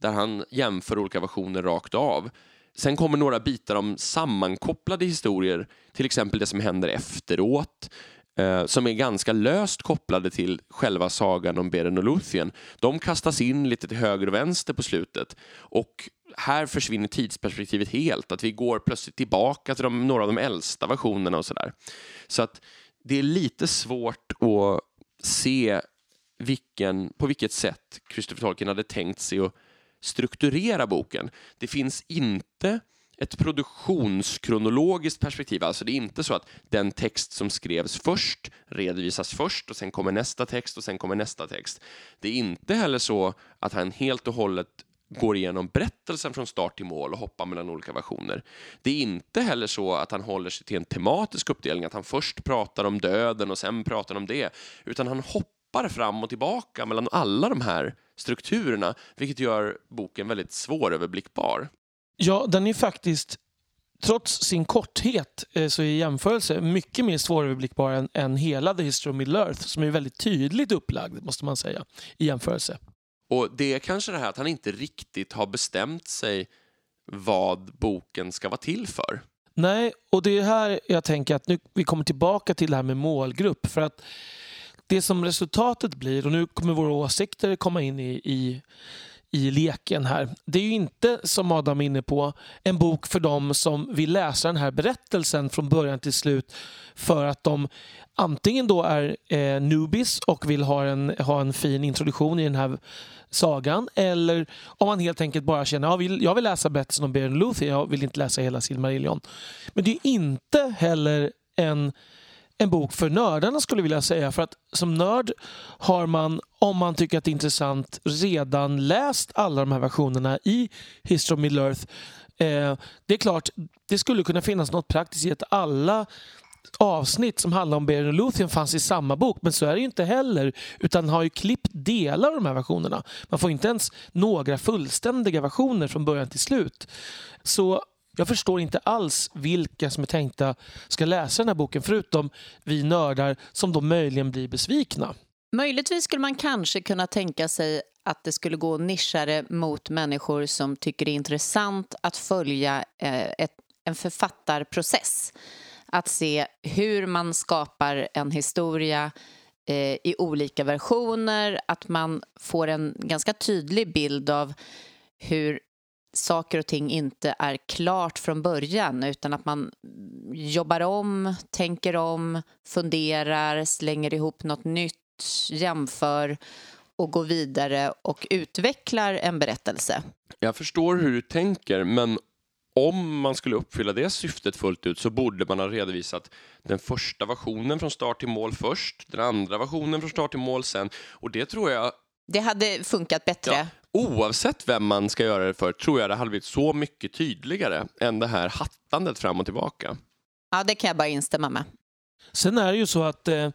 där han jämför olika versioner rakt av. Sen kommer några bitar om sammankopplade historier, till exempel det som händer efteråt, eh, som är ganska löst kopplade till själva sagan om Beren och Luthien. De kastas in lite till höger och vänster på slutet och här försvinner tidsperspektivet helt, att vi går plötsligt tillbaka till de, några av de äldsta versionerna och sådär. Så att det är lite svårt att se vilken, på vilket sätt Christopher Tolkien hade tänkt sig att strukturera boken. Det finns inte ett produktionskronologiskt perspektiv. Alltså det är inte så att den text som skrevs först redovisas först och sen kommer nästa text och sen kommer nästa text. Det är inte heller så att han helt och hållet går igenom berättelsen från start till mål och hoppar mellan olika versioner. Det är inte heller så att han håller sig till en tematisk uppdelning, att han först pratar om döden och sen pratar om det, utan han hoppar fram och tillbaka mellan alla de här strukturerna, vilket gör boken väldigt svåröverblickbar. Ja, den är faktiskt, trots sin korthet, eh, så i jämförelse mycket mer svåröverblickbar än, än hela The History of Middle Earth, som är väldigt tydligt upplagd, måste man säga, i jämförelse. Och det är kanske det här att han inte riktigt har bestämt sig vad boken ska vara till för. Nej, och det är här jag tänker att nu vi kommer tillbaka till det här med målgrupp. För att det som resultatet blir, och nu kommer våra åsikter komma in i, i, i leken här. Det är ju inte, som Adam är inne på, en bok för dem som vill läsa den här berättelsen från början till slut för att de antingen då är eh, newbies och vill ha en, ha en fin introduktion i den här sagan eller om man helt enkelt bara känner att jag vill, jag vill läsa berättelsen om Beren Luthien, jag vill inte läsa hela Silmarillion. Men det är inte heller en, en bok för nördarna skulle jag vilja säga. För att som nörd har man, om man tycker att det är intressant, redan läst alla de här versionerna i History of Middle Earth. Eh, det är klart, det skulle kunna finnas något praktiskt i att alla avsnitt som handlar om Beren Luthien fanns i samma bok, men så är det ju inte heller. Utan har ju klippt delar av de här versionerna. Man får inte ens några fullständiga versioner från början till slut. Så jag förstår inte alls vilka som är tänkta ska läsa den här boken, förutom vi nördar som då möjligen blir besvikna. Möjligtvis skulle man kanske kunna tänka sig att det skulle gå nischare mot människor som tycker det är intressant att följa eh, ett, en författarprocess att se hur man skapar en historia eh, i olika versioner, att man får en ganska tydlig bild av hur saker och ting inte är klart från början utan att man jobbar om, tänker om, funderar, slänger ihop något nytt, jämför och går vidare och utvecklar en berättelse. Jag förstår hur du tänker, men om man skulle uppfylla det syftet fullt ut så borde man ha redovisat den första versionen från start till mål först, den andra versionen från start till mål sen. Och det tror jag... Det hade funkat bättre. Ja, oavsett vem man ska göra det för tror jag det hade blivit så mycket tydligare än det här hattandet fram och tillbaka. Ja, det kan jag bara instämma med. Sen är det ju så att eh,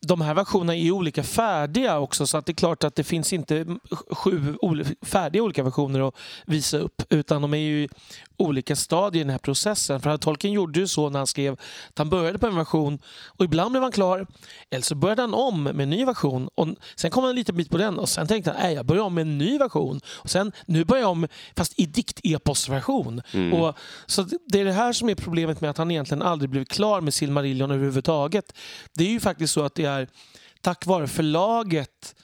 de här versionerna är olika färdiga också så att det är klart att det finns inte sju färdiga olika versioner att visa upp utan de är ju olika stadier i den här processen. För Tolkien gjorde ju så när han skrev att han började på en version och ibland blev han klar eller så började han om med en ny version och sen kom han en liten bit på den och sen tänkte han att jag börjar om med en ny version och sen nu börjar jag om fast i dikt-epos-version. Mm. så det är det här som är problemet med att han egentligen aldrig blev klar med Silmarillion överhuvudtaget. Det är ju faktiskt så att det är tack vare förlaget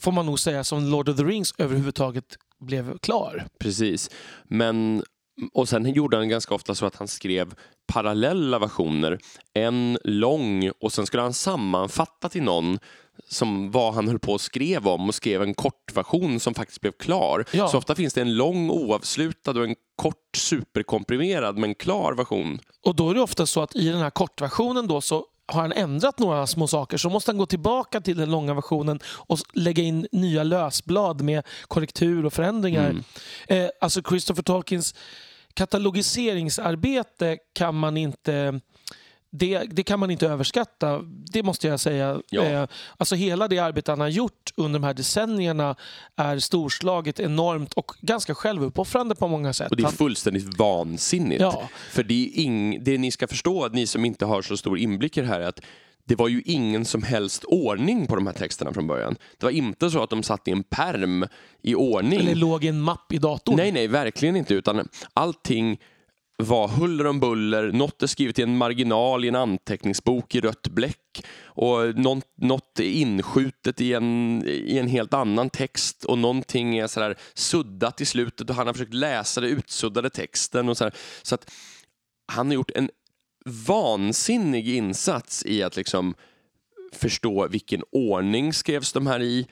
får man nog säga som Lord of the Rings överhuvudtaget blev klar. Precis, men och sen gjorde han ganska ofta så att han skrev parallella versioner. En lång och sen skulle han sammanfatta till någon som vad han höll på och skrev om och skrev en kortversion som faktiskt blev klar. Ja. Så ofta finns det en lång oavslutad och en kort superkomprimerad men klar version. Och då är det ofta så att i den här kortversionen då så har han ändrat några små saker så måste han gå tillbaka till den långa versionen och lägga in nya lösblad med korrektur och förändringar. Mm. Eh, alltså Christopher Tolkiens katalogiseringsarbete kan man inte det, det, kan man inte överskatta, det måste jag säga. Ja. Eh, alltså hela det arbete han har gjort under de här decennierna är storslaget, enormt och ganska självuppoffrande på många sätt. Och det är fullständigt vansinnigt. Ja. För det, är ing, det ni ska förstå, ni som inte har så stor inblick i det här, är att det var ju ingen som helst ordning på de här texterna från början. Det var inte så att de satt i en perm i ordning. Eller låg i en mapp i datorn. Nej, nej, verkligen inte. Utan allting var huller om buller, något är skrivet i en marginal i en anteckningsbok i rött bläck och något, något är inskjutet i en, i en helt annan text och någonting är sådär suddat i slutet och han har försökt läsa den utsuddade texten. Och så, så att han har gjort en vansinnig insats i att liksom förstå vilken ordning skrevs de här i,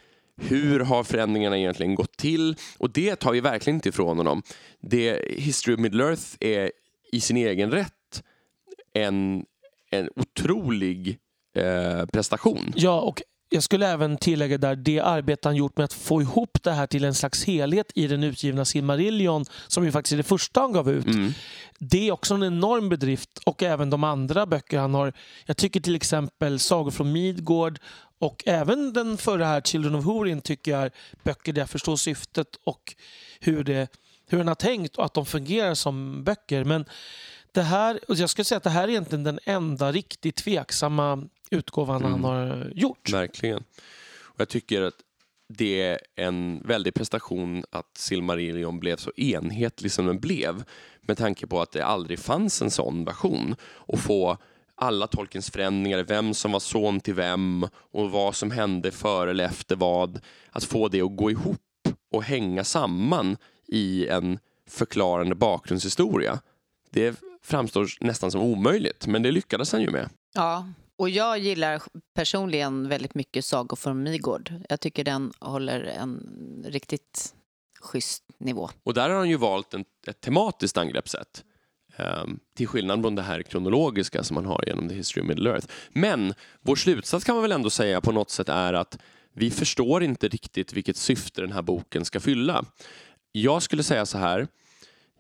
hur har förändringarna egentligen gått till? Och det tar vi verkligen inte ifrån honom. Det, History of Middle-earth är i sin egen rätt en, en otrolig eh, prestation. Ja, och jag skulle även tillägga där det arbete han gjort med att få ihop det här till en slags helhet i den utgivna Silmarillion, som ju faktiskt är det första han gav ut. Mm. Det är också en enorm bedrift och även de andra böcker han har. Jag tycker till exempel Sagor från Midgård och även den förra här, Children of Hurin, tycker jag är böcker där jag förstår syftet och hur, det, hur han har tänkt och att de fungerar som böcker. Men det här, och jag skulle säga att det här är egentligen den enda riktigt tveksamma utgåvan Mm. han har gjort. Verkligen. Och jag tycker att det är en väldig prestation att Silmarillion blev så enhetlig som den blev. Med tanke på att det aldrig fanns en sån version. Och få alla Tolkiens förändringar, vem som var son till vem och vad som hände före eller efter vad. Att få det att gå ihop och hänga samman i en förklarande bakgrundshistoria. Det framstår nästan som omöjligt, men det lyckades han ju med. Ja, och jag gillar personligen väldigt mycket Sagor från Midgård. Jag tycker den håller en riktigt schysst nivå. Och där har han ju valt en, ett tematiskt angreppssätt. Ehm, till skillnad från det här kronologiska som man har genom The History of Middle-earth. Men vår slutsats kan man väl ändå säga på något sätt är att vi förstår inte riktigt vilket syfte den här boken ska fylla. Jag skulle säga så här.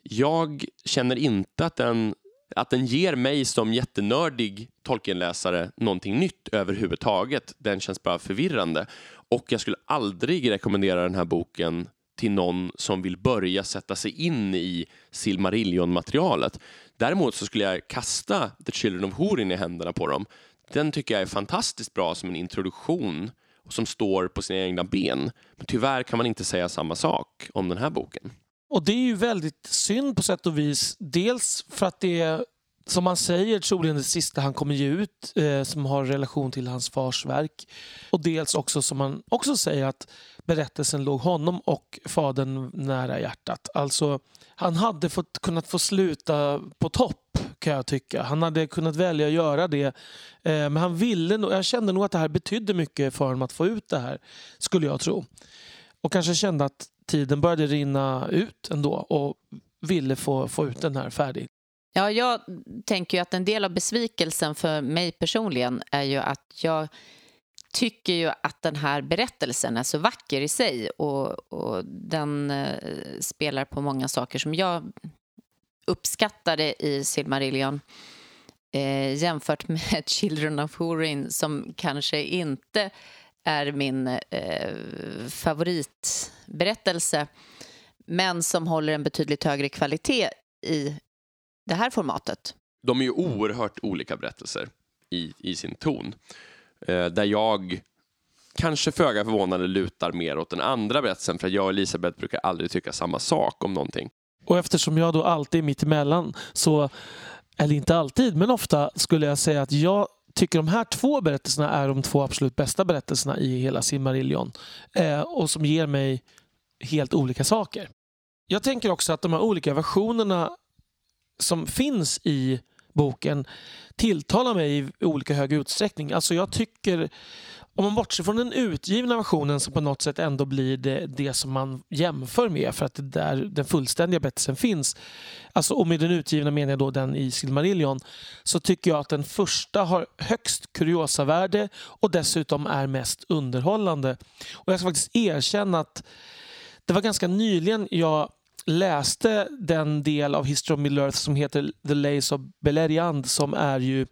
Jag känner inte att den, att den ger mig som jättenördig Tolkienläsare någonting nytt överhuvudtaget. Den känns bara förvirrande. Och jag skulle aldrig rekommendera den här boken till någon som vill börja sätta sig in i Silmarillion-materialet. Däremot så skulle jag kasta The Children of Hurin i händerna på dem. Den tycker jag är fantastiskt bra som en introduktion och som står på sina egna ben. Men tyvärr kan man inte säga samma sak om den här boken. Och det är ju väldigt synd på sätt och vis. Dels för att det är, som man säger, troligen det sista han kommer ge ut eh, som har relation till hans fars verk. Och dels också som man också säger att berättelsen låg honom och fadern nära hjärtat. Alltså, han hade fått, kunnat få sluta på topp kan jag tycka. Han hade kunnat välja att göra det. Eh, men han ville nog, jag kände nog att det här betydde mycket för honom att få ut det här, skulle jag tro. Och kanske kände att tiden började rinna ut ändå och ville få, få ut den här färdig. Ja, jag tänker ju att en del av besvikelsen för mig personligen är ju att jag tycker ju att den här berättelsen är så vacker i sig och, och den eh, spelar på många saker som jag uppskattade i Silmarillion eh, jämfört med (laughs) Children of Hurin som kanske inte är min eh, favoritberättelse men som håller en betydligt högre kvalitet i det här formatet. De är ju oerhört olika berättelser i, i sin ton. Eh, där jag kanske föga förvånande lutar mer åt den andra berättelsen för att jag och Elisabeth brukar aldrig tycka samma sak om någonting. Och eftersom jag då alltid är mitt emellan så, eller inte alltid, men ofta skulle jag säga att jag tycker de här två berättelserna är de två absolut bästa berättelserna i hela Silmarillion. Eh, och som ger mig helt olika saker. Jag tänker också att de här olika versionerna som finns i boken tilltalar mig i olika hög utsträckning. Alltså jag tycker, om man bortser från den utgivna versionen som på något sätt ändå blir det, det som man jämför med för att det där den fullständiga berättelsen finns. Alltså, och med den utgivna menar jag då den i Silmarillion. Så tycker jag att den första har högst kuriosavärde och dessutom är mest underhållande. Och jag ska faktiskt erkänna att det var ganska nyligen jag läste den del av History of Middle-earth som heter The Lays of Beleriand som är ju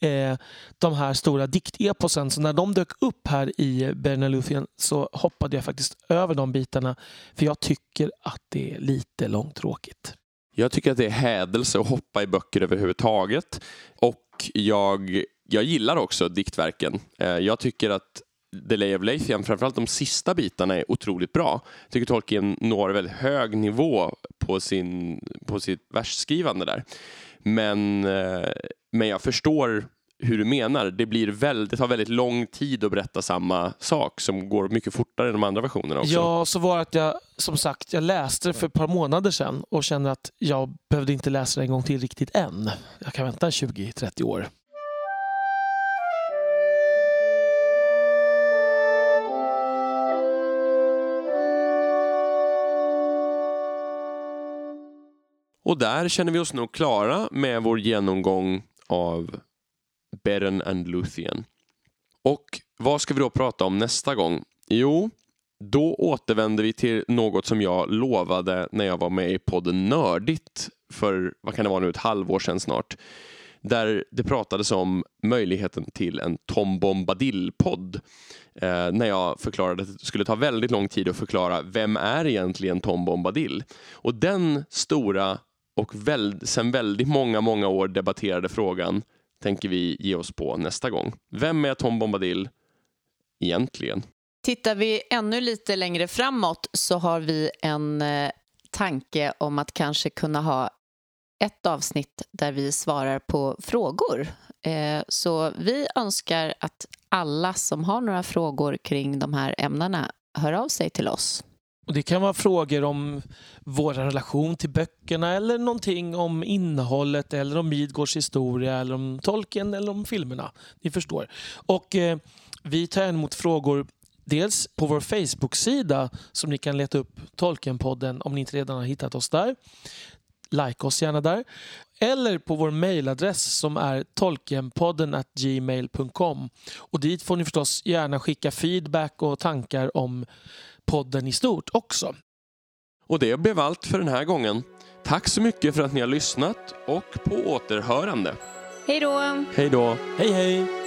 eh, de här stora dikteposen. Så när de dök upp här i Bernaluthian så hoppade jag faktiskt över de bitarna för jag tycker att det är lite långtråkigt. Jag tycker att det är hädelse att hoppa i böcker överhuvudtaget. Och jag, jag gillar också diktverken. Eh, jag tycker att The Lay of Lathian, framförallt de sista bitarna, är otroligt bra. Jag tycker Tolkien når väldigt hög nivå på, sin, på sitt versskrivande där. Men, eh, men jag förstår hur du menar. Det, blir väldigt, det tar väldigt lång tid att berätta samma sak som går mycket fortare än de andra versionerna också. Ja, så var det att jag som sagt jag läste det för ett par månader sedan och kände att jag behövde inte läsa det en gång till riktigt än. Jag kan vänta 20-30 år. Och där känner vi oss nog klara med vår genomgång av Beren and Luthien. Och vad ska vi då prata om nästa gång? Jo, då återvänder vi till något som jag lovade när jag var med i podden Nördigt för, vad kan det vara nu, ett halvår sedan snart. Där det pratades om möjligheten till en Tom Bombadil-podd. Eh, när jag förklarade att det skulle ta väldigt lång tid att förklara vem är egentligen Tom Bombadil? Och den stora och väl, sen väldigt många, många år debatterade frågan tänker vi ge oss på nästa gång. Vem är Tom Bombadil egentligen? Tittar vi ännu lite längre framåt så har vi en eh, tanke om att kanske kunna ha ett avsnitt där vi svarar på frågor. Eh, så vi önskar att alla som har några frågor kring de här ämnena hör av sig till oss. Och det kan vara frågor om vår relation till böckerna eller någonting om innehållet eller om Midgårds historia eller om tolken eller om filmerna. Ni förstår. Och eh, vi tar emot frågor dels på vår Facebook-sida som ni kan leta upp Tolkenpodden om ni inte redan har hittat oss där. Like oss gärna där. Eller på vår mejladress som är tolkenpodden gmail.com. Och dit får ni förstås gärna skicka feedback och tankar om podden i stort också. Och det blev allt för den här gången. Tack så mycket för att ni har lyssnat och på återhörande. Hej då! Hej då! Hej hej!